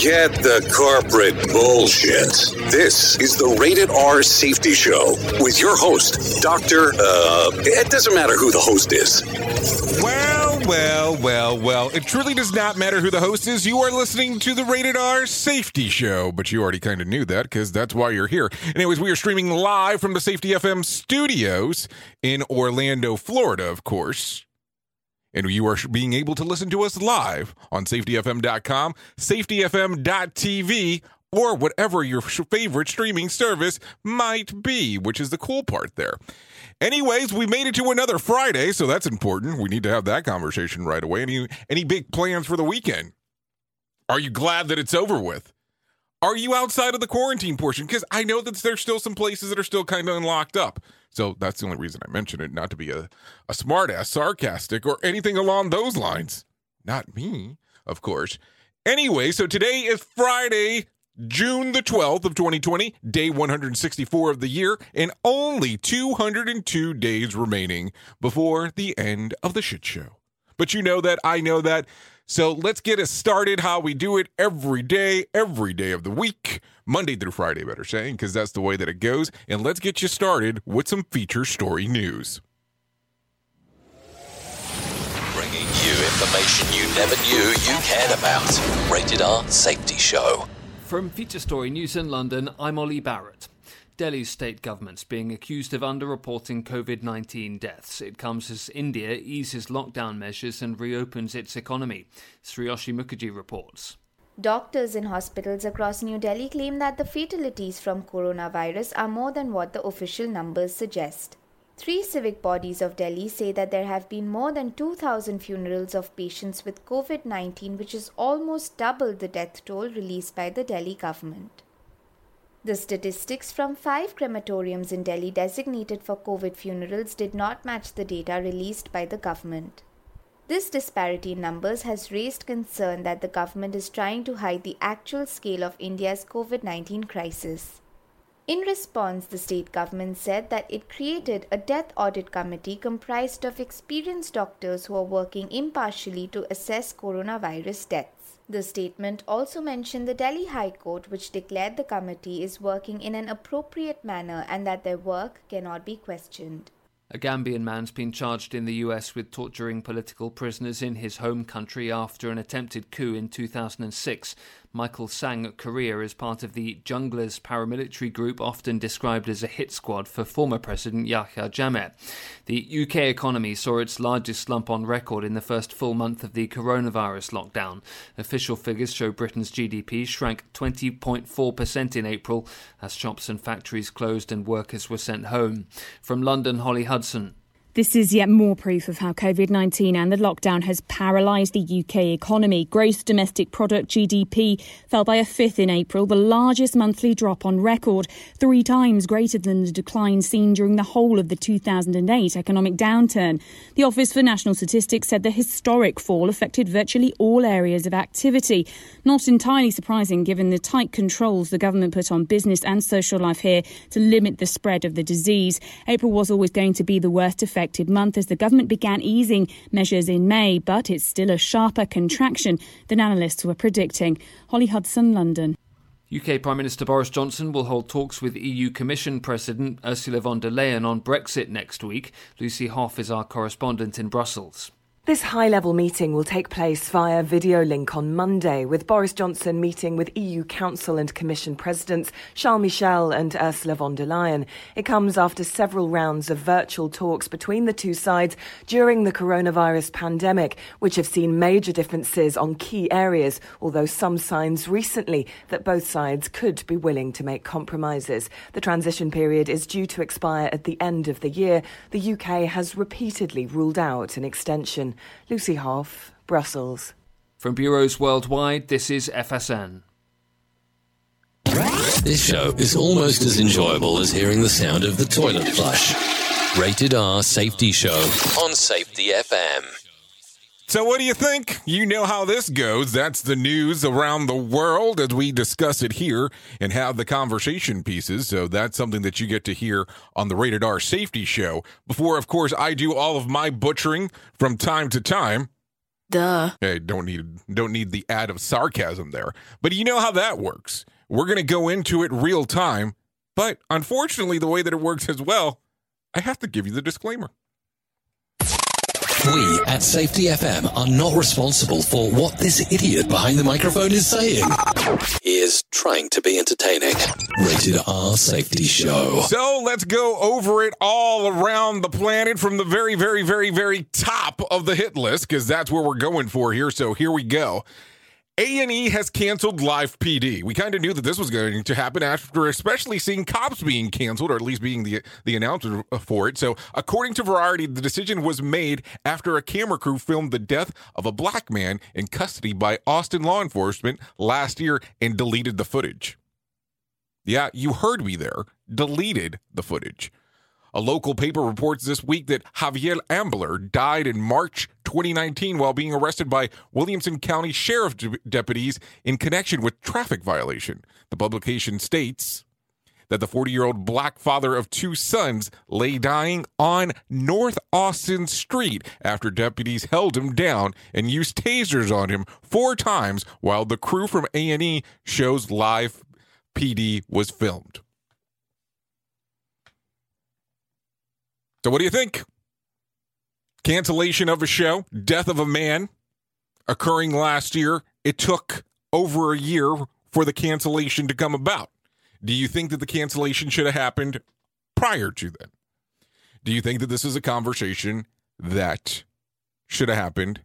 Forget the corporate bullshit. This is the Rated R Safety Show with your host, Dr. Uh, it doesn't matter who the host is. Well, well, well, well. It truly does not matter who the host is. You are listening to the Rated R Safety Show, but you already kind of knew that because that's why you're here. Anyways, we are streaming live from the Safety FM studios in Orlando, Florida, of course. And you are being able to listen to us live on safetyfm.com, safetyfm.tv, or whatever your favorite streaming service might be, which is the cool part there. Anyways, we made it to another Friday, so that's important. We need to have that conversation right away. Any any big plans for the weekend? Are you glad that it's over with? Are you outside of the quarantine portion? Because I know that there's still some places that are still kind of locked up. So that's the only reason I mention it, not to be a, a smartass, sarcastic, or anything along those lines. Not me, of course. Anyway, so today is Friday, June the 12th of 2020, day 164 of the year, and only 202 days remaining before the end of the shit show. But you know that, I know that. So let's get us started how we do it every day, every day of the week, Monday through Friday, better saying, because that's the way that it goes. And let's get you started with some feature story news. Bringing you information you never knew you cared about. Rated R Safety Show. From Feature Story News in London, I'm Ollie Barrett. Delhi's state government's being accused of underreporting COVID 19 deaths. It comes as India eases lockdown measures and reopens its economy. Sriyoshi Mukherjee reports. Doctors in hospitals across New Delhi claim that the fatalities from coronavirus are more than what the official numbers suggest. Three civic bodies of Delhi say that there have been more than 2,000 funerals of patients with COVID 19, which is almost double the death toll released by the Delhi government. The statistics from five crematoriums in Delhi designated for COVID funerals did not match the data released by the government. This disparity in numbers has raised concern that the government is trying to hide the actual scale of India's COVID 19 crisis. In response, the state government said that it created a death audit committee comprised of experienced doctors who are working impartially to assess coronavirus deaths. The statement also mentioned the Delhi High Court, which declared the committee is working in an appropriate manner and that their work cannot be questioned. A Gambian man's been charged in the US with torturing political prisoners in his home country after an attempted coup in 2006. Michael Sang Correa is part of the Junglers paramilitary group, often described as a hit squad for former President Yahya Jammeh. The UK economy saw its largest slump on record in the first full month of the coronavirus lockdown. Official figures show Britain's GDP shrank 20.4% in April as shops and factories closed and workers were sent home. From London, Holly Hudson. Hudson. This is yet more proof of how COVID 19 and the lockdown has paralysed the UK economy. Gross domestic product GDP fell by a fifth in April, the largest monthly drop on record, three times greater than the decline seen during the whole of the 2008 economic downturn. The Office for National Statistics said the historic fall affected virtually all areas of activity. Not entirely surprising given the tight controls the government put on business and social life here to limit the spread of the disease. April was always going to be the worst affected month as the government began easing measures in May, but it's still a sharper contraction than analysts were predicting. Holly Hudson, London. UK Prime Minister Boris Johnson will hold talks with EU Commission President Ursula von der Leyen on Brexit next week. Lucy Hough is our correspondent in Brussels. This high level meeting will take place via video link on Monday, with Boris Johnson meeting with EU Council and Commission Presidents Charles Michel and Ursula von der Leyen. It comes after several rounds of virtual talks between the two sides during the coronavirus pandemic, which have seen major differences on key areas, although some signs recently that both sides could be willing to make compromises. The transition period is due to expire at the end of the year. The UK has repeatedly ruled out an extension. Lucy Hough, Brussels. From bureaus worldwide, this is FSN. This show is almost as enjoyable as hearing the sound of the toilet flush. Rated R Safety Show on Safety FM. So, what do you think? You know how this goes. That's the news around the world as we discuss it here and have the conversation pieces. So, that's something that you get to hear on the Rated R Safety Show. Before, of course, I do all of my butchering from time to time. Duh. Hey, don't need don't need the add of sarcasm there. But you know how that works. We're going to go into it real time, but unfortunately the way that it works as well, I have to give you the disclaimer. We at Safety FM are not responsible for what this idiot behind the microphone is saying. He is trying to be entertaining. Rated R Safety Show. So let's go over it all around the planet from the very, very, very, very top of the hit list because that's where we're going for here. So here we go. A&E has canceled Live PD. We kind of knew that this was going to happen after especially seeing Cops being canceled, or at least being the, the announcement for it. So, according to Variety, the decision was made after a camera crew filmed the death of a black man in custody by Austin law enforcement last year and deleted the footage. Yeah, you heard me there. Deleted the footage. A local paper reports this week that Javier Ambler died in March 2019 while being arrested by Williamson County Sheriff de- deputies in connection with traffic violation. The publication states that the 40 year old black father of two sons lay dying on North Austin Street after deputies held him down and used tasers on him four times while the crew from A&E shows live PD was filmed. So, what do you think? Cancellation of a show, death of a man occurring last year. It took over a year for the cancellation to come about. Do you think that the cancellation should have happened prior to then? Do you think that this is a conversation that should have happened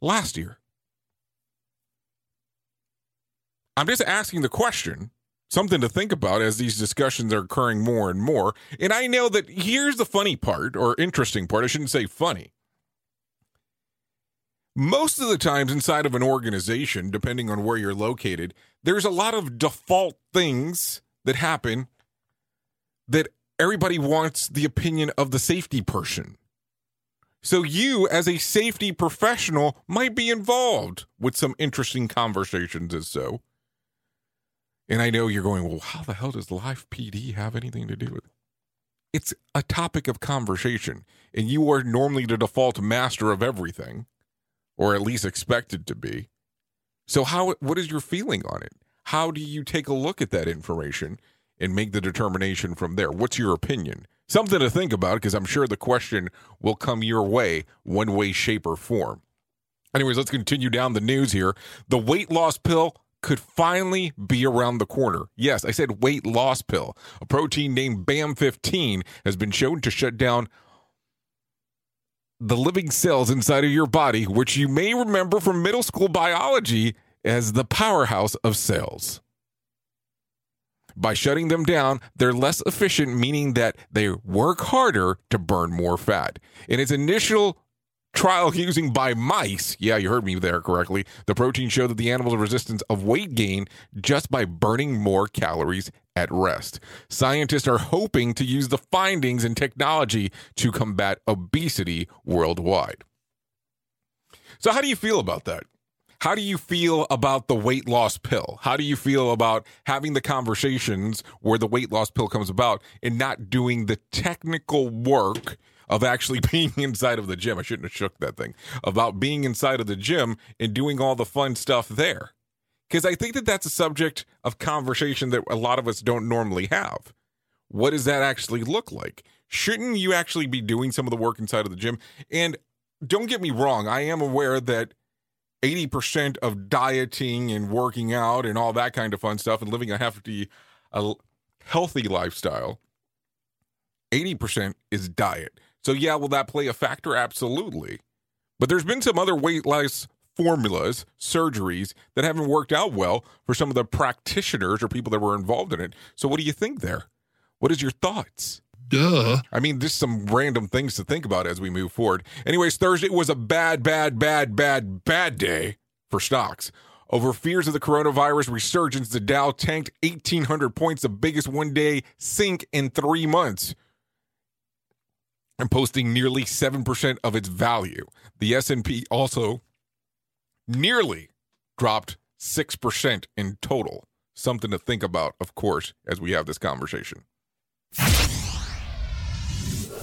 last year? I'm just asking the question something to think about as these discussions are occurring more and more. And I know that here's the funny part, or interesting part. I shouldn't say funny. Most of the times inside of an organization, depending on where you're located, there's a lot of default things that happen that everybody wants the opinion of the safety person. So you, as a safety professional, might be involved with some interesting conversations as so. And I know you're going, well, how the hell does live PD have anything to do with it? It's a topic of conversation, and you are normally the default master of everything, or at least expected to be. So, how? What is your feeling on it? How do you take a look at that information and make the determination from there? What's your opinion? Something to think about because I'm sure the question will come your way one way, shape, or form. Anyways, let's continue down the news here. The weight loss pill could finally be around the corner. Yes, I said weight loss pill. A protein named BAM15 has been shown to shut down the living cells inside of your body, which you may remember from middle school biology as the powerhouse of cells. By shutting them down, they're less efficient, meaning that they work harder to burn more fat. In its initial trial using by mice, yeah, you heard me there correctly, the protein showed that the animal's resistance of weight gain just by burning more calories at rest. Scientists are hoping to use the findings and technology to combat obesity worldwide. So, how do you feel about that? How do you feel about the weight loss pill? How do you feel about having the conversations where the weight loss pill comes about and not doing the technical work of actually being inside of the gym? I shouldn't have shook that thing. About being inside of the gym and doing all the fun stuff there. Because I think that that's a subject of conversation that a lot of us don't normally have. What does that actually look like? Shouldn't you actually be doing some of the work inside of the gym? And don't get me wrong, I am aware that 80% of dieting and working out and all that kind of fun stuff and living a hefty, a healthy lifestyle, 80% is diet. So, yeah, will that play a factor? Absolutely. But there's been some other weight loss formulas, surgeries that haven't worked out well for some of the practitioners or people that were involved in it. So, what do you think there? What is your thoughts? Duh. I mean, just some random things to think about as we move forward. Anyways, Thursday was a bad, bad, bad, bad, bad day for stocks. Over fears of the coronavirus resurgence, the Dow tanked 1,800 points, the biggest one day sink in three months, and posting nearly 7% of its value. The S&P also nearly dropped 6% in total. Something to think about, of course, as we have this conversation.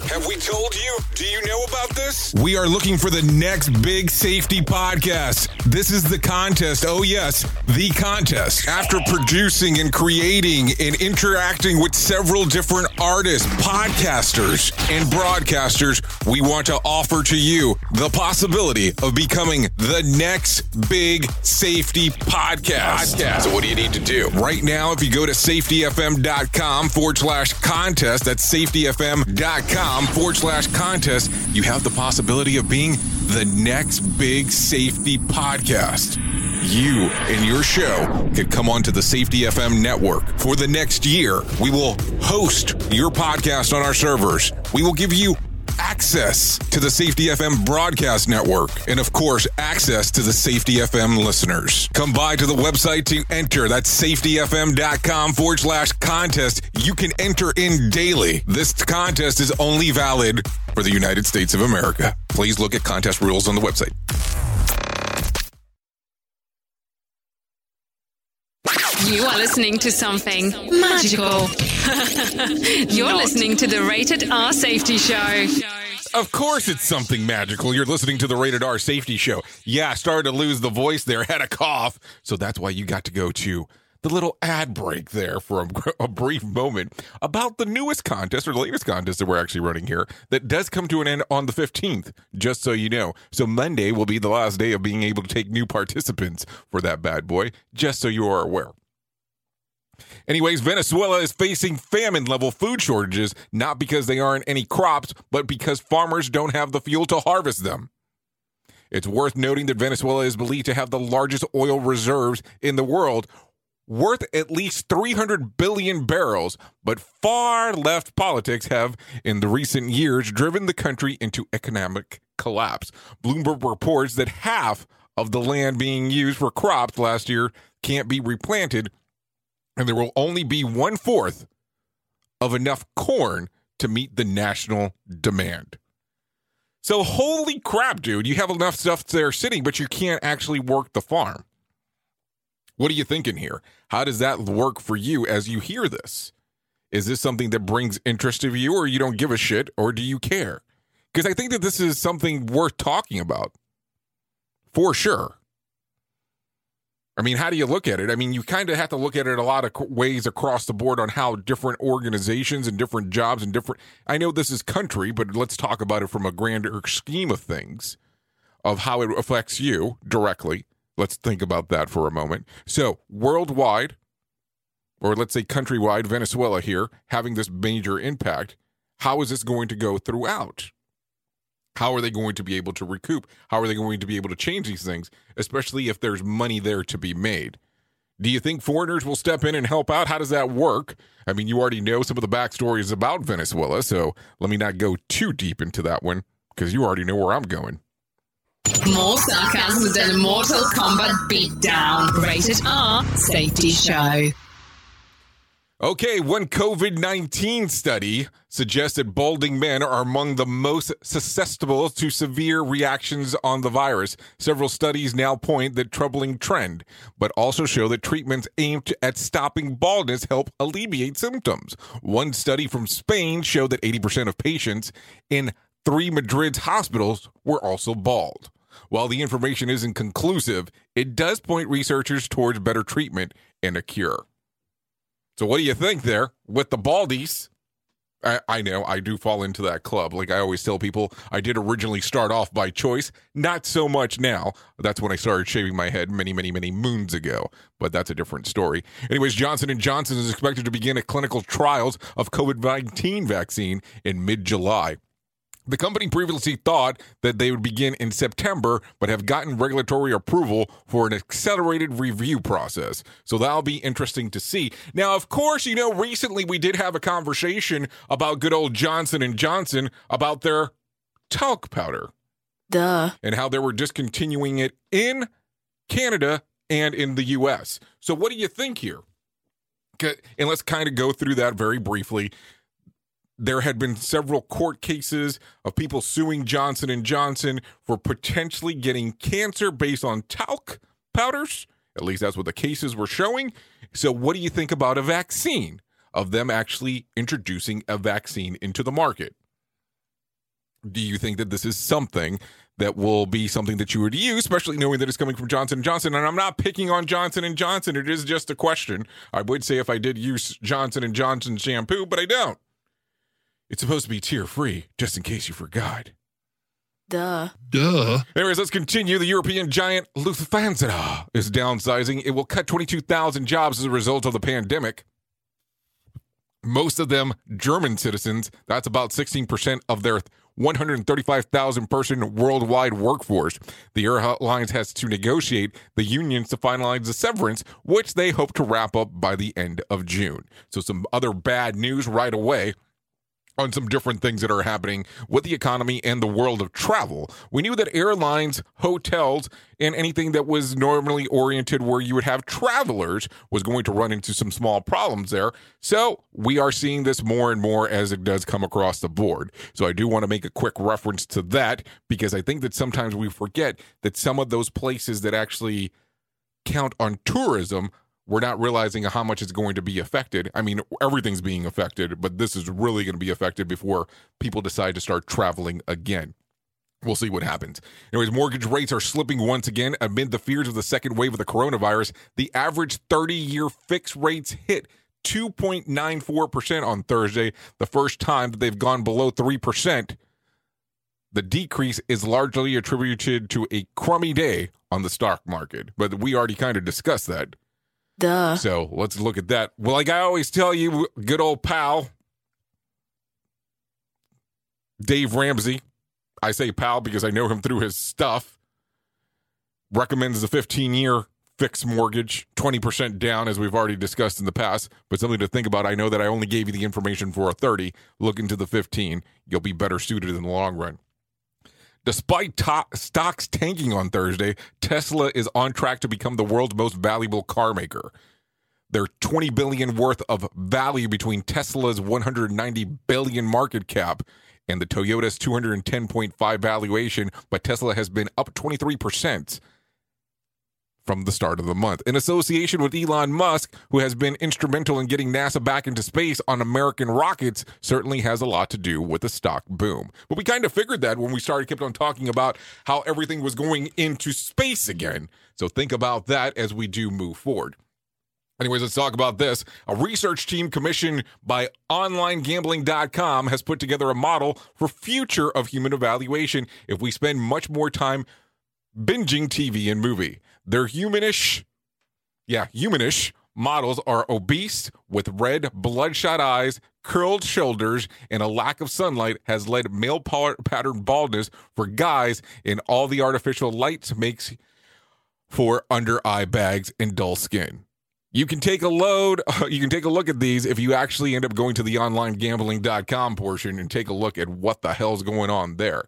Have we told you? Do you know about this? We are looking for the next big safety podcast. This is the contest. Oh, yes, the contest. After producing and creating and interacting with several different artists, podcasters, and broadcasters, we want to offer to you the possibility of becoming the next big safety podcast. podcast. So, what do you need to do? Right now, if you go to safetyfm.com forward slash contest, that's safetyfm.com forward slash contest, you have the possibility of being the next big safety podcast. You and your show could come onto the Safety FM network. For the next year, we will host your podcast on our servers. We will give you access to the Safety FM broadcast network, and of course, access to the Safety FM listeners. Come by to the website to enter. That's safetyfm.com forward slash contest. You can enter in daily. This contest is only valid for the United States of America. Please look at contest rules on the website. You are listening to something magical. You're listening to the Rated R Safety Show. Of course, it's something magical. You're listening to the Rated R Safety Show. Yeah, I started to lose the voice there, had a cough. So that's why you got to go to the little ad break there for a, a, brief moment about the newest contest or the latest contest that we're actually running here that does come to an end on the 15th, just so you know. So Monday will be the last day of being able to take new participants for that bad boy, just so you are aware. Anyways, Venezuela is facing famine level food shortages, not because they aren't any crops, but because farmers don't have the fuel to harvest them. It's worth noting that Venezuela is believed to have the largest oil reserves in the world, worth at least 300 billion barrels, but far left politics have, in the recent years, driven the country into economic collapse. Bloomberg reports that half of the land being used for crops last year can't be replanted and there will only be one fourth of enough corn to meet the national demand. So, holy crap, dude, you have enough stuff there sitting, but you can't actually work the farm. What are you thinking here? How does that work for you as you hear this? Is this something that brings interest to you, or you don't give a shit, or do you care? Because I think that this is something worth talking about for sure. I mean, how do you look at it? I mean, you kind of have to look at it a lot of ways across the board on how different organizations and different jobs and different. I know this is country, but let's talk about it from a grander scheme of things of how it affects you directly. Let's think about that for a moment. So, worldwide, or let's say countrywide, Venezuela here having this major impact, how is this going to go throughout? How are they going to be able to recoup? How are they going to be able to change these things, especially if there's money there to be made? Do you think foreigners will step in and help out? How does that work? I mean, you already know some of the backstories about Venezuela, so let me not go too deep into that one because you already know where I'm going. More sarcasm than a Mortal Kombat beatdown. Rated R Safety Show. Okay, one COVID 19 study suggests that balding men are among the most susceptible to severe reactions on the virus. Several studies now point that troubling trend, but also show that treatments aimed at stopping baldness help alleviate symptoms. One study from Spain showed that 80% of patients in three Madrid's hospitals were also bald. While the information isn't conclusive, it does point researchers towards better treatment and a cure. So what do you think there with the baldies? I, I, know I do fall into that club. Like I always tell people, I did originally start off by choice, not so much now. That's when I started shaving my head many, many, many moons ago. But that's a different story. Anyways, Johnson and Johnson is expected to begin a clinical trials of COVID-19 vaccine in mid-July. The company previously thought that they would begin in September, but have gotten regulatory approval for an accelerated review process. So that'll be interesting to see. Now, of course, you know, recently we did have a conversation about good old Johnson and Johnson about their talc powder. Duh. And how they were discontinuing it in Canada and in the US. So what do you think here? And let's kind of go through that very briefly there had been several court cases of people suing Johnson and Johnson for potentially getting cancer based on talc powders. At least that's what the cases were showing. So what do you think about a vaccine? Of them actually introducing a vaccine into the market? Do you think that this is something that will be something that you would use, especially knowing that it's coming from Johnson & Johnson? And I'm not picking on Johnson & Johnson. It is just a question. I would say if I did use Johnson & Johnson shampoo, but I don't. It's supposed to be tear free, just in case you forgot. Duh. Duh. Anyways, let's continue. The European giant Lufthansa is downsizing. It will cut 22,000 jobs as a result of the pandemic. Most of them German citizens. That's about 16% of their 135,000 person worldwide workforce. The airlines has to negotiate the unions to finalize the severance, which they hope to wrap up by the end of June. So, some other bad news right away on some different things that are happening with the economy and the world of travel. We knew that airlines, hotels, and anything that was normally oriented where you would have travelers was going to run into some small problems there. So we are seeing this more and more as it does come across the board. So I do want to make a quick reference to that because I think that sometimes we forget that some of those places that actually count on tourism we're not realizing how much it's going to be affected. I mean, everything's being affected, but this is really going to be affected before people decide to start traveling again. We'll see what happens. Anyways, mortgage rates are slipping once again amid the fears of the second wave of the coronavirus. The average 30 year fixed rates hit 2.94% on Thursday, the first time that they've gone below 3%. The decrease is largely attributed to a crummy day on the stock market, but we already kind of discussed that. Duh. So let's look at that. Well, like I always tell you, good old pal, Dave Ramsey. I say pal because I know him through his stuff. Recommends the 15 year fixed mortgage, 20% down, as we've already discussed in the past, but something to think about. I know that I only gave you the information for a 30. Look into the 15. You'll be better suited in the long run. Despite to- stocks tanking on Thursday, Tesla is on track to become the world's most valuable car maker. Their 20 billion worth of value between Tesla's 190 billion market cap and the Toyota's 210.5 valuation, but Tesla has been up 23% from the start of the month. In association with Elon Musk, who has been instrumental in getting NASA back into space on American rockets, certainly has a lot to do with the stock boom. But we kind of figured that when we started kept on talking about how everything was going into space again. So think about that as we do move forward. Anyways, let's talk about this. A research team commissioned by OnlineGambling.com has put together a model for future of human evaluation if we spend much more time binging TV and movie. They're humanish, yeah, humanish models are obese with red, bloodshot eyes, curled shoulders, and a lack of sunlight has led male pattern baldness for guys, and all the artificial lights makes for under eye bags and dull skin. You can take a load, you can take a look at these if you actually end up going to the onlinegambling.com portion and take a look at what the hell's going on there.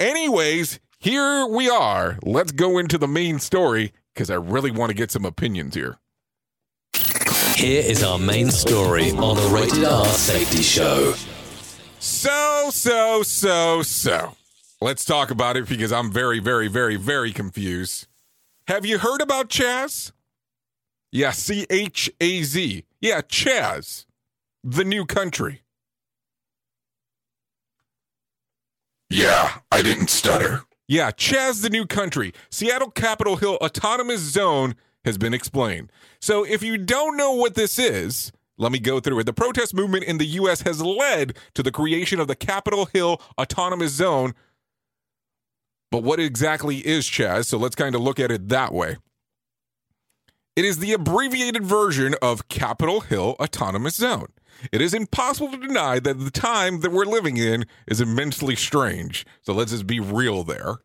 Anyways, here we are. Let's go into the main story because I really want to get some opinions here. Here is our main story on the Rated R Safety Show. So, so, so, so. Let's talk about it because I'm very, very, very, very confused. Have you heard about Chaz? Yeah, C H A Z. Yeah, Chaz, the new country. Yeah, I didn't stutter. Yeah, Chaz, the new country. Seattle Capitol Hill Autonomous Zone has been explained. So if you don't know what this is, let me go through it. The protest movement in the U.S. has led to the creation of the Capitol Hill Autonomous Zone. But what exactly is Chaz? So let's kind of look at it that way. It is the abbreviated version of Capitol Hill Autonomous Zone. It is impossible to deny that the time that we're living in is immensely strange. So let's just be real there.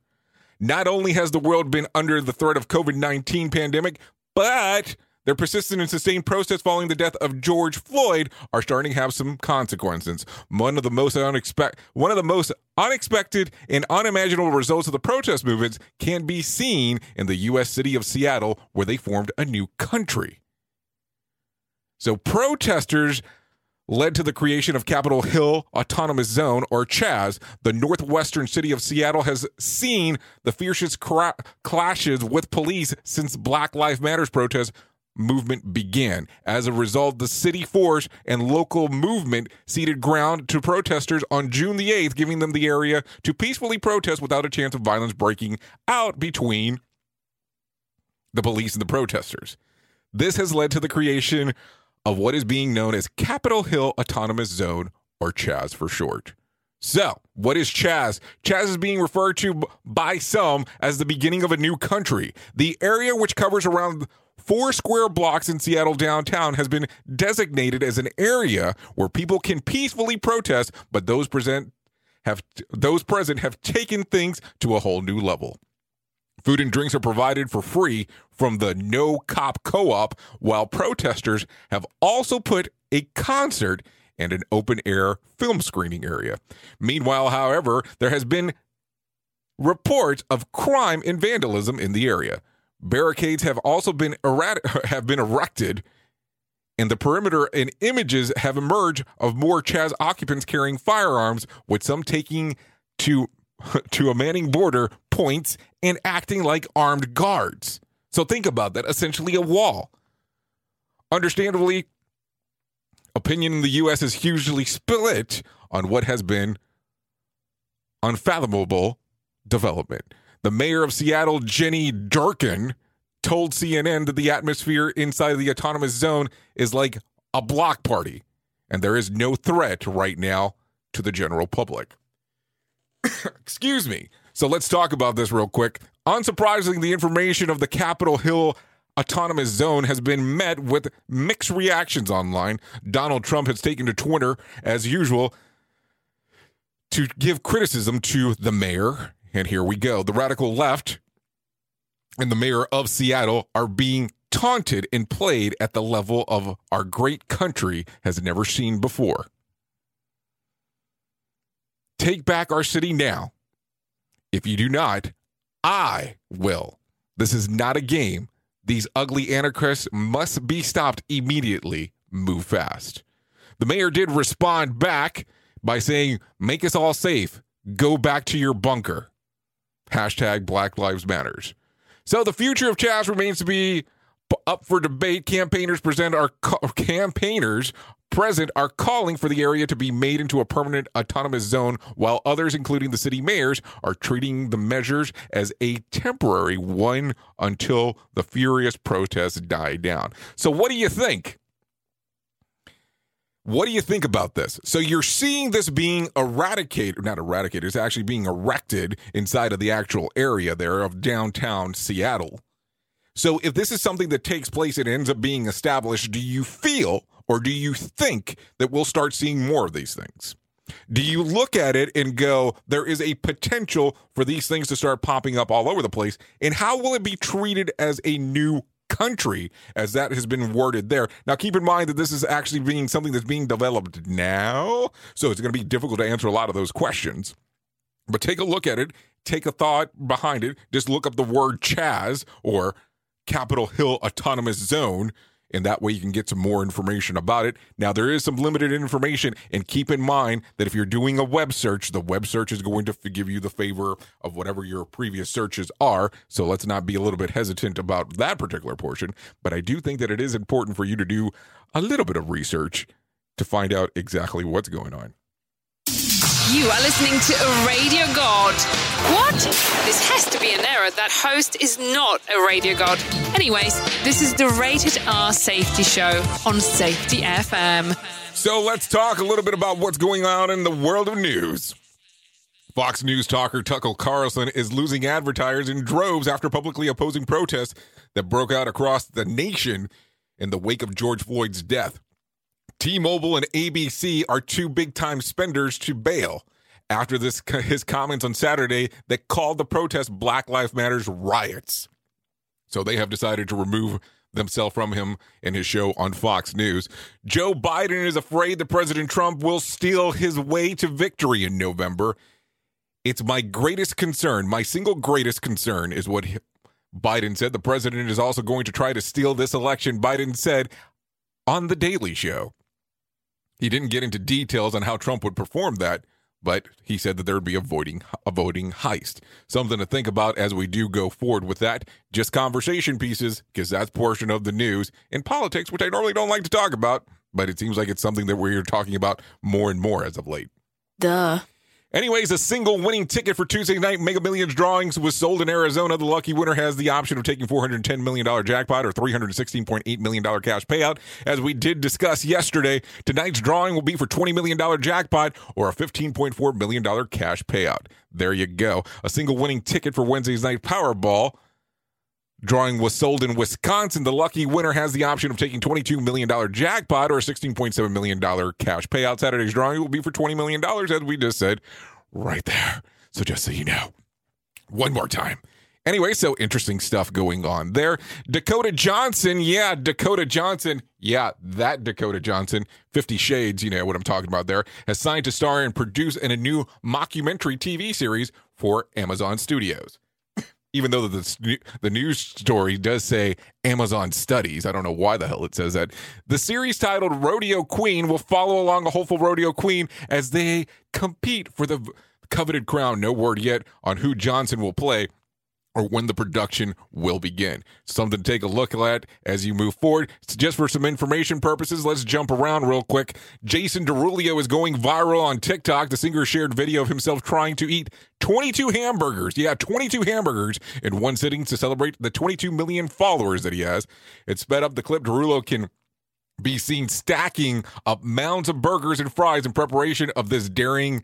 Not only has the world been under the threat of COVID-19 pandemic, but their persistent and sustained protests following the death of George Floyd are starting to have some consequences. One of the most unexpected, one of the most unexpected and unimaginable results of the protest movements can be seen in the U.S. city of Seattle, where they formed a new country. So protesters led to the creation of Capitol Hill Autonomous Zone, or CHAZ. The northwestern city of Seattle has seen the fiercest cra- clashes with police since Black Lives Matters protests movement began. As a result, the city force and local movement ceded ground to protesters on June the 8th, giving them the area to peacefully protest without a chance of violence breaking out between the police and the protesters. This has led to the creation of what is being known as Capitol Hill Autonomous Zone, or CHAZ for short. So, what is Chaz? Chaz is being referred to by some as the beginning of a new country. The area, which covers around four square blocks in Seattle downtown, has been designated as an area where people can peacefully protest, but those present have those present have taken things to a whole new level. Food and drinks are provided for free from the No Cop Co op, while protesters have also put a concert and an open air film screening area. Meanwhile, however, there has been reports of crime and vandalism in the area. Barricades have also been errat- have been erected and the perimeter and images have emerged of more Chaz occupants carrying firearms, with some taking to to a manning border points and acting like armed guards. So think about that essentially a wall. Understandably, opinion in the U.S. is hugely split on what has been unfathomable development. The mayor of Seattle, Jenny Durkan, told CNN that the atmosphere inside the autonomous zone is like a block party, and there is no threat right now to the general public. Excuse me. So let's talk about this real quick. Unsurprisingly, the information of the Capitol Hill autonomous zone has been met with mixed reactions online. Donald Trump has taken to Twitter, as usual, to give criticism to the mayor. And here we go. The radical left and the mayor of Seattle are being taunted and played at the level of our great country has never seen before. Take back our city now. If you do not, I will. This is not a game. These ugly anarchists must be stopped immediately. Move fast. The mayor did respond back by saying, Make us all safe. Go back to your bunker. Hashtag Black Lives Matters. So the future of Chaz remains to be up for debate. Campaigners present our ca- campaigners present are calling for the area to be made into a permanent autonomous zone, while others, including the city mayors, are treating the measures as a temporary one until the furious protests die down. So, what do you think? What do you think about this? So you're seeing this being eradicated, not eradicated, it's actually being erected inside of the actual area there of downtown Seattle. So if this is something that takes place and ends up being established, do you feel or do you think that we'll start seeing more of these things? Do you look at it and go, there is a potential for these things to start popping up all over the place? And how will it be treated as a new country as that has been worded there. Now, keep in mind that this is actually being something that's being developed now, so it's going to be difficult to answer a lot of those questions. But take a look at it, take a thought behind it. Just look up the word Chaz or Capitol Hill Autonomous Zone and that way you can get some more information about it. Now, there is some limited information, and keep in mind that if you're doing a web search, the web search is going to give you the favor of whatever your previous searches are. So let's not be a little bit hesitant about that particular portion. But I do think that it is important for you to do a little bit of research to find out exactly what's going on. You are listening to a radio god. What? This has to be an error. That host is not a radio god. Anyways, this is the Rated R Safety Show on Safety FM. So let's talk a little bit about what's going on in the world of news. Fox News talker Tucker Carlson is losing advertisers in droves after publicly opposing protests that broke out across the nation in the wake of George Floyd's death. T-Mobile and ABC are two big-time spenders to bail after this his comments on Saturday that called the protest Black Lives Matters riots. So they have decided to remove themselves from him and his show on Fox News. Joe Biden is afraid that President Trump will steal his way to victory in November. It's my greatest concern, my single greatest concern is what Biden said. The president is also going to try to steal this election. Biden said on The Daily Show. He didn't get into details on how Trump would perform that, but he said that there would be a voting a voting heist. Something to think about as we do go forward with that. Just conversation pieces, because that's portion of the news in politics, which I normally don't like to talk about, but it seems like it's something that we're talking about more and more as of late. Duh. Anyways, a single winning ticket for Tuesday night Mega Millions drawings was sold in Arizona. The lucky winner has the option of taking $410 million jackpot or $316.8 million cash payout. As we did discuss yesterday, tonight's drawing will be for $20 million jackpot or a $15.4 million cash payout. There you go. A single winning ticket for Wednesday's night Powerball. Drawing was sold in Wisconsin. The lucky winner has the option of taking $22 million jackpot or a $16.7 million cash payout. Saturday's drawing will be for $20 million, as we just said, right there. So just so you know, one more time. Anyway, so interesting stuff going on there. Dakota Johnson, yeah, Dakota Johnson, yeah, that Dakota Johnson, Fifty Shades, you know what I'm talking about there, has signed to star and produce in a new mockumentary TV series for Amazon Studios even though the the news story does say Amazon Studies, I don't know why the hell it says that. The series titled Rodeo Queen will follow along a hopeful rodeo queen as they compete for the coveted crown. No word yet on who Johnson will play or when the production will begin. Something to take a look at as you move forward. Just for some information purposes, let's jump around real quick. Jason Derulo is going viral on TikTok. The singer shared video of himself trying to eat 22 hamburgers. Yeah, 22 hamburgers in one sitting to celebrate the 22 million followers that he has. It sped up the clip. Derulo can be seen stacking up mounds of burgers and fries in preparation of this daring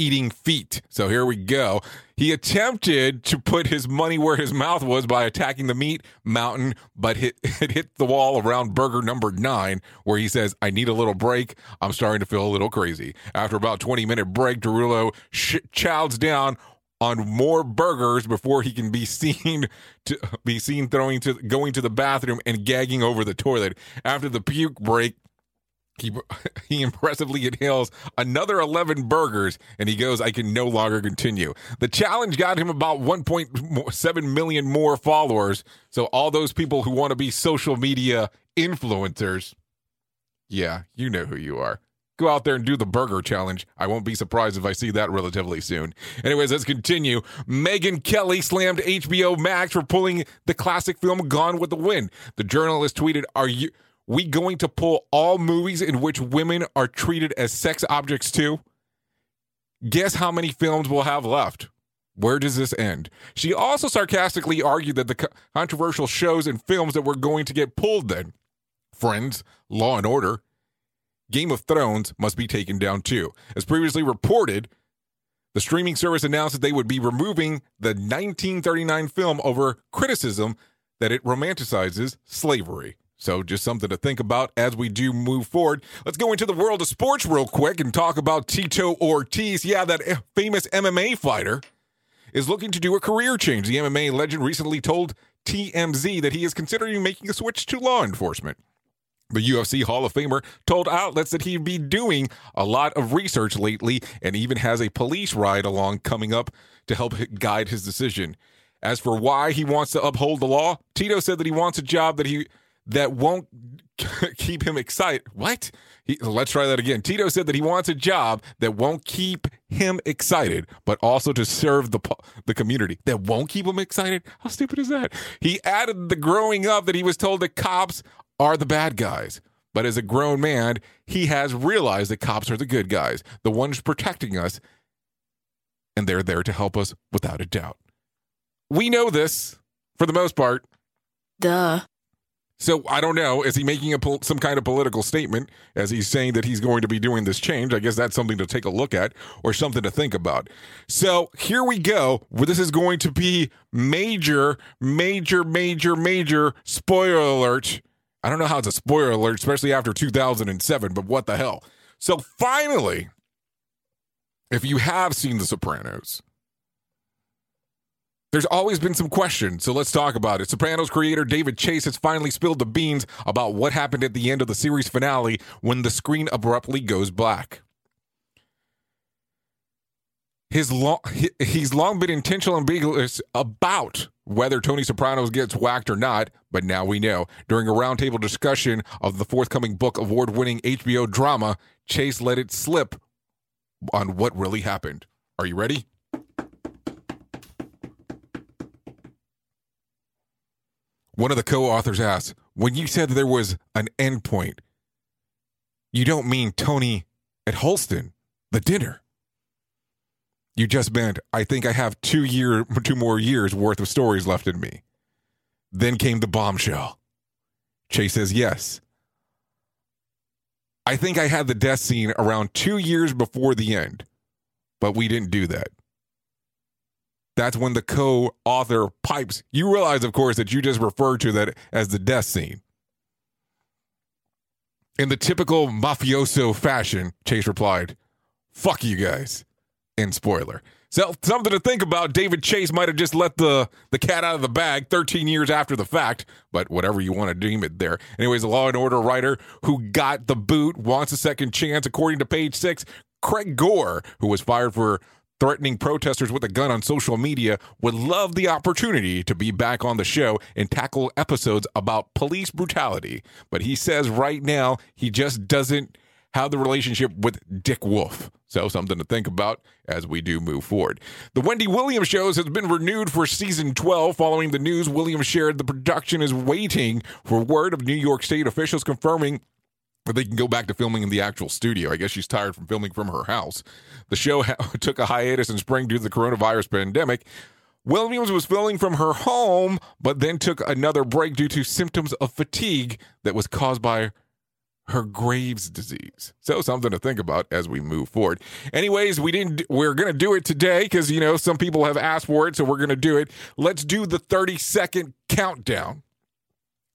eating feet. So here we go. He attempted to put his money where his mouth was by attacking the meat mountain, but hit, it hit the wall around burger number nine, where he says, I need a little break. I'm starting to feel a little crazy. After about 20 minute break, Derulo sh- chows down on more burgers before he can be seen to be seen throwing to going to the bathroom and gagging over the toilet. After the puke break, he, he impressively inhales another 11 burgers and he goes, I can no longer continue. The challenge got him about 1.7 million more followers. So, all those people who want to be social media influencers, yeah, you know who you are. go out there and do the burger challenge. I won't be surprised if I see that relatively soon. Anyways, let's continue. Megyn Kelly slammed HBO Max for pulling the classic film Gone with the Wind. The journalist tweeted, Are you we going to pull all movies in which women are treated as sex objects too? Guess how many films we'll have left? Where does this end? She also sarcastically argued that the controversial shows and films that were going to get pulled then Friends, Law and Order, Game of Thrones must be taken down too. As previously reported, the streaming service announced that they would be removing the 1939 film over criticism that it romanticizes slavery. So, just something to think about as we do move forward. Let's go into the world of sports real quick and talk about Tito Ortiz. Yeah, that eh, famous MMA fighter is looking to do a career change. The MMA legend recently told TMZ that he is considering making a switch to law enforcement. The UFC Hall of Famer told outlets that he'd be doing a lot of research lately and even has a police ride along coming up to help guide his decision. As for why he wants to uphold the law, Tito said that he wants a job that he that won't keep him excited. What? He, let's try that again. Tito said that he wants a job that won't keep him excited, but also to serve the the community. That won't keep him excited. How stupid is that? He added the growing up that he was told that cops are the bad guys. But as a grown man, he has realized that cops are the good guys, the ones protecting us, and they're there to help us without a doubt. We know this for the most part. Duh. So I don't know. Is he making a pol- some kind of political statement as he's saying that he's going to be doing this change? I guess that's something to take a look at or something to think about. So here we go. This is going to be major, major, major, major spoiler alert. I don't know how it's a spoiler alert, especially after 2007, but what the hell? So finally, if you have seen The Sopranos, there's always been some questions, so let's talk about it. Sopranos creator David Chase has finally spilled the beans about what happened at the end of the series finale when the screen abruptly goes black. His long, he's long been intentional and ambiguous about whether Tony Sopranos gets whacked or not, but now we know. During a roundtable discussion of the forthcoming book award winning HBO drama, Chase let it slip on what really happened. Are you ready? One of the co authors asked, When you said there was an end point, you don't mean Tony at Holsten, the dinner. You just meant, I think I have two year two more years worth of stories left in me. Then came the bombshell. Chase says, Yes. I think I had the death scene around two years before the end, but we didn't do that. That's when the co author pipes. You realize, of course, that you just referred to that as the death scene. In the typical mafioso fashion, Chase replied, Fuck you guys. In spoiler. So, something to think about. David Chase might have just let the, the cat out of the bag 13 years after the fact, but whatever you want to deem it there. Anyways, the Law and Order writer who got the boot wants a second chance, according to page six. Craig Gore, who was fired for threatening protesters with a gun on social media would love the opportunity to be back on the show and tackle episodes about police brutality. But he says right now he just doesn't have the relationship with Dick Wolf. So, something to think about as we do move forward. The Wendy Williams shows has been renewed for season 12. Following the news, Williams shared the production is waiting for word of New York State officials confirming they can go back to filming in the actual studio. I guess she's tired from filming from her house. The show ha- took a hiatus in spring due to the coronavirus pandemic. Williams was filming from her home, but then took another break due to symptoms of fatigue that was caused by her Graves' disease. So something to think about as we move forward. Anyways, we didn't we're going to do it today cuz you know some people have asked for it, so we're going to do it. Let's do the 30 second countdown.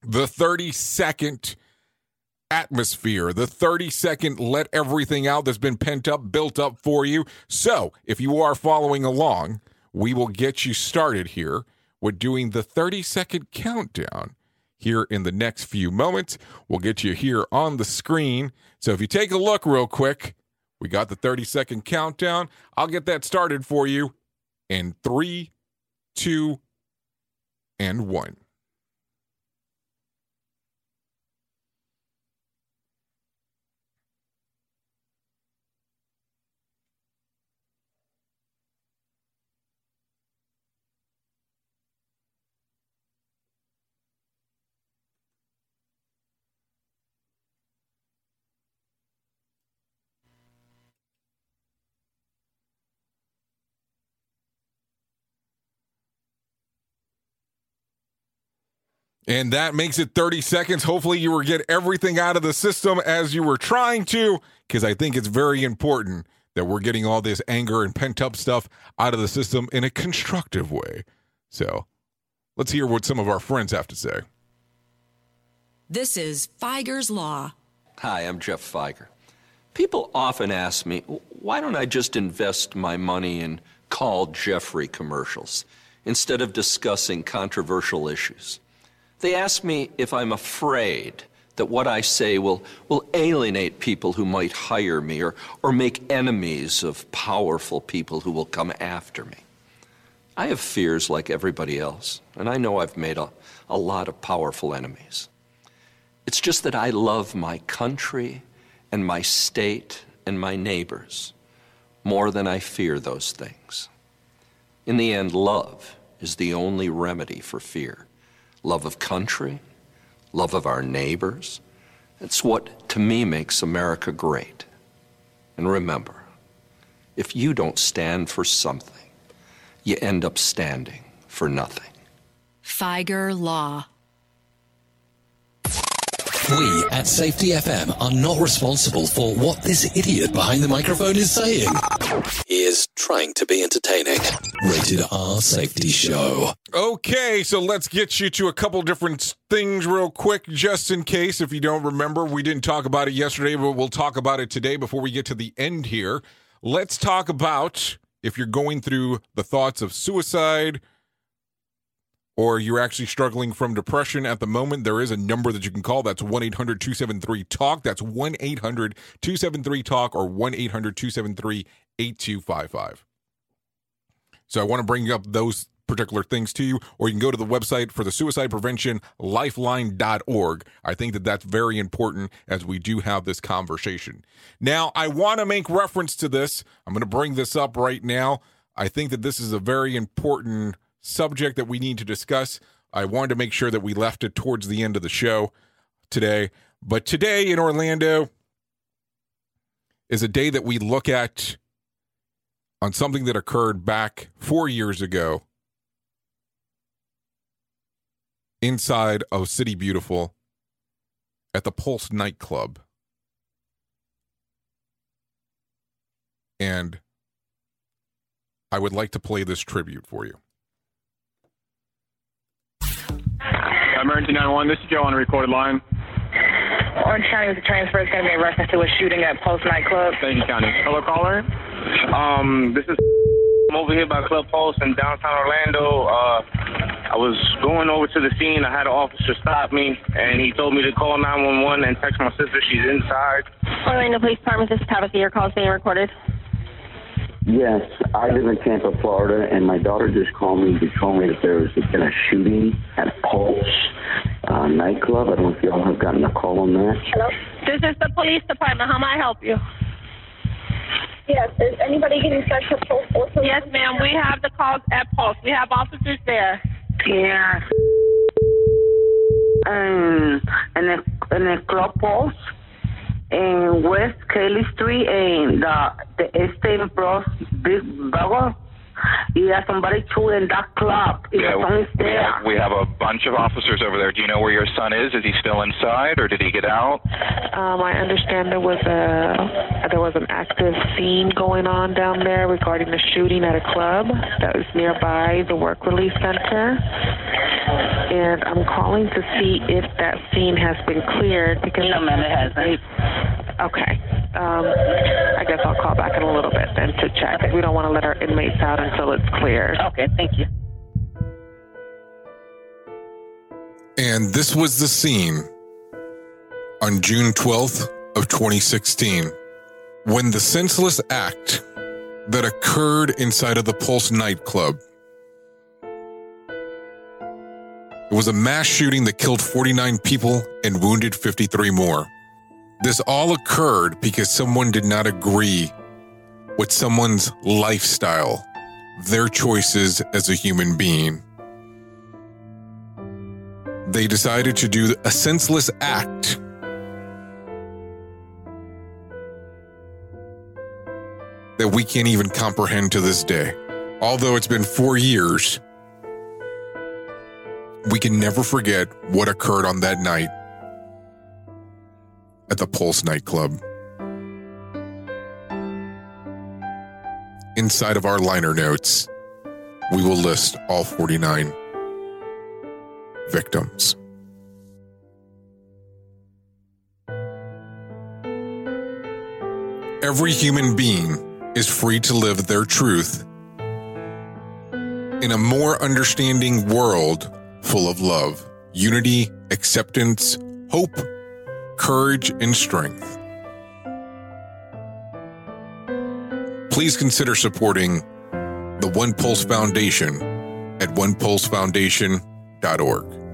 The 30 second atmosphere, the 30 second let everything out that's been pent up, built up for you. So, if you are following along, we will get you started here with doing the 30 second countdown here in the next few moments. We'll get you here on the screen. So, if you take a look real quick, we got the 30 second countdown. I'll get that started for you in three, two, and one. And that makes it 30 seconds. Hopefully, you were get everything out of the system as you were trying to, because I think it's very important that we're getting all this anger and pent up stuff out of the system in a constructive way. So let's hear what some of our friends have to say. This is Fieger's Law. Hi, I'm Jeff Fieger. People often ask me, why don't I just invest my money in call Jeffrey commercials instead of discussing controversial issues? They ask me if I'm afraid that what I say will, will alienate people who might hire me or, or make enemies of powerful people who will come after me. I have fears like everybody else, and I know I've made a, a lot of powerful enemies. It's just that I love my country and my state and my neighbors more than I fear those things. In the end, love is the only remedy for fear love of country, love of our neighbors. It's what, to me, makes America great. And remember, if you don't stand for something, you end up standing for nothing. Fieger Law. We at Safety FM are not responsible for what this idiot behind the microphone is saying. He is trying to be entertaining. Rated R Safety Show. Okay, so let's get you to a couple different things real quick, just in case. If you don't remember, we didn't talk about it yesterday, but we'll talk about it today before we get to the end here. Let's talk about if you're going through the thoughts of suicide or you're actually struggling from depression at the moment, there is a number that you can call. That's 1 800 273 TALK. That's 1 800 273 TALK or 1 800 273 8255. So I want to bring up those particular things to you, or you can go to the website for the suicide prevention lifeline.org. I think that that's very important as we do have this conversation. Now, I want to make reference to this. I'm going to bring this up right now. I think that this is a very important subject that we need to discuss. I wanted to make sure that we left it towards the end of the show today. But today in Orlando is a day that we look at on something that occurred back four years ago inside of City Beautiful at the Pulse nightclub. And I would like to play this tribute for you. Emergency 911, this is Joe on a recorded line. Orange County with the transfer is going to be in reference to a shooting at Pulse nightclub. Thank you, County. Hello, caller. Um, this is I'm over here by Club Pulse in downtown Orlando. Uh, I was going over to the scene. I had an officer stop me, and he told me to call 911 and text my sister. She's inside. Orlando Police Department, this is Tabitha. Your call is being recorded. Yes, I live in Tampa, Florida, and my daughter just called me to tell me that there has been a shooting at Pulse uh, nightclub. I don't know if y'all have gotten a call on that. Hello? This is the police department. How may I help you? Yes, is anybody getting sent to Pulse? Yes, ma'am. We have the calls at Pulse. We have officers there. Yeah. Um, en el, en el Club Pulse, en West Kaley Street, en the, the Este Bros Big Burger. Yeah, somebody too in that club. His Yeah, son is we there. have, we have a bunch of officers over there. Do you know where your son is? Is he still inside, or did he get out? Um, I understand there was a there was an active scene going on down there regarding the shooting at a club that was nearby the work release center. And I'm calling to see if that scene has been cleared because No, ma'am, it hasn't. Okay. Um, I guess I'll call back in a little bit then to check. We don't want to let our inmates out until it's cleared. Okay, thank you. And this was the scene on June 12th of 2016 when the senseless act that occurred inside of the Pulse nightclub it was a mass shooting that killed 49 people and wounded 53 more. This all occurred because someone did not agree with someone's lifestyle, their choices as a human being. They decided to do a senseless act that we can't even comprehend to this day. Although it's been four years, we can never forget what occurred on that night at the Pulse nightclub. Inside of our liner notes, we will list all 49 victims. Every human being is free to live their truth in a more understanding world full of love, unity, acceptance, hope, courage, and strength. Please consider supporting the One Pulse Foundation at onepulsefoundation.org.